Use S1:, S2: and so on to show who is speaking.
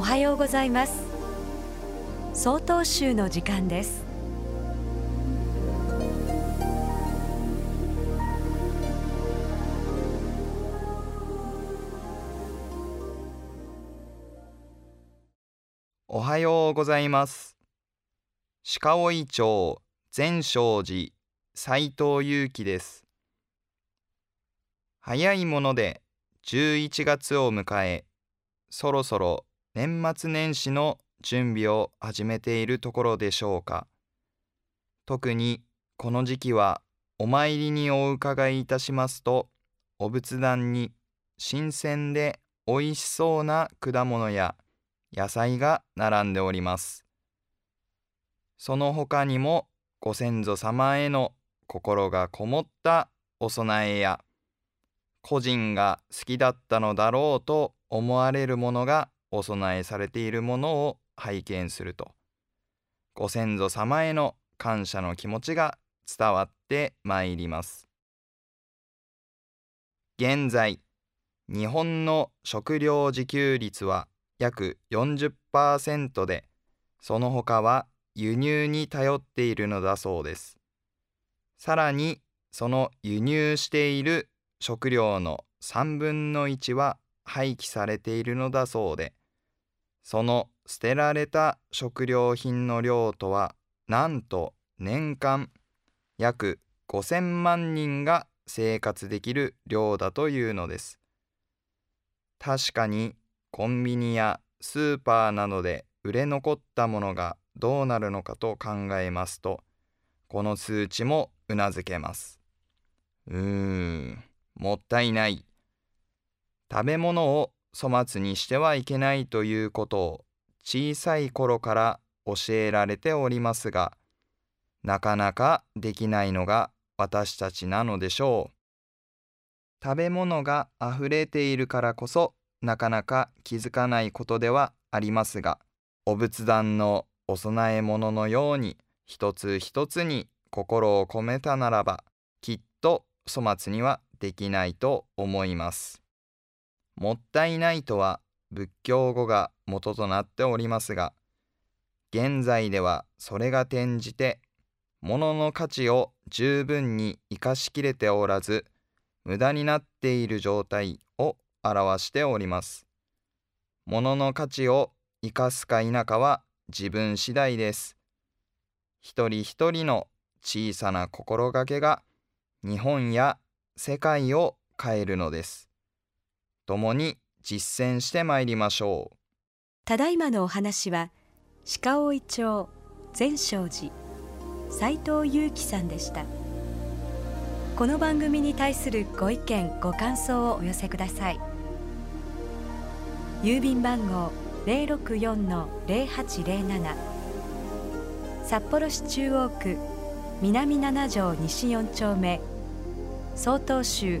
S1: おはようございます。総統集の時間です。
S2: おはようございます。鹿追町全正寺斉藤祐樹です。早いもので11月を迎えそろそろ年末年始の準備を始めているところでしょうか。特にこの時期はお参りにお伺いいたしますとお仏壇に新鮮でおいしそうな果物や野菜が並んでおります。その他にもご先祖様への心がこもったお供えや個人が好きだったのだろうと思われるものがお供えされているものを拝見すると。ご先祖様への感謝の気持ちが伝わってまいります。現在日本の食料自給率は約40%でその他は輸入に頼っているのだそうです。さらにその輸入している食料の3分の1は廃棄されているのだそうでその捨てられた食料品の量とはなんと年間約5000万人が生活できる量だというのです。確かにコンビニやスーパーなどで売れ残ったものがどうなるのかと考えますとこの数値もうなずけます。うーんもったいない。食べ物を粗末にしてはいけないということを小さい頃から教えられておりますがなかなかできないのが私たちなのでしょう食べ物があふれているからこそなかなか気づかないことではありますがお仏壇のお供え物のように一つ一つに心を込めたならばきっと粗末にはできないと思います。もったいないとは仏教語が元となっておりますが現在ではそれが転じて物の価値を十分に生かしきれておらず無駄になっている状態を表しております。物の価値を生かすか否かは自分次第です。一人一人の小さな心がけが日本や世界を変えるのです。共に実践してまいりましょう。
S1: ただいまのお話は鹿追町全正寺斉藤祐樹さんでした。この番組に対するご意見ご感想をお寄せください。郵便番号零六四の零八零七札幌市中央区南七条西四丁目曹洞州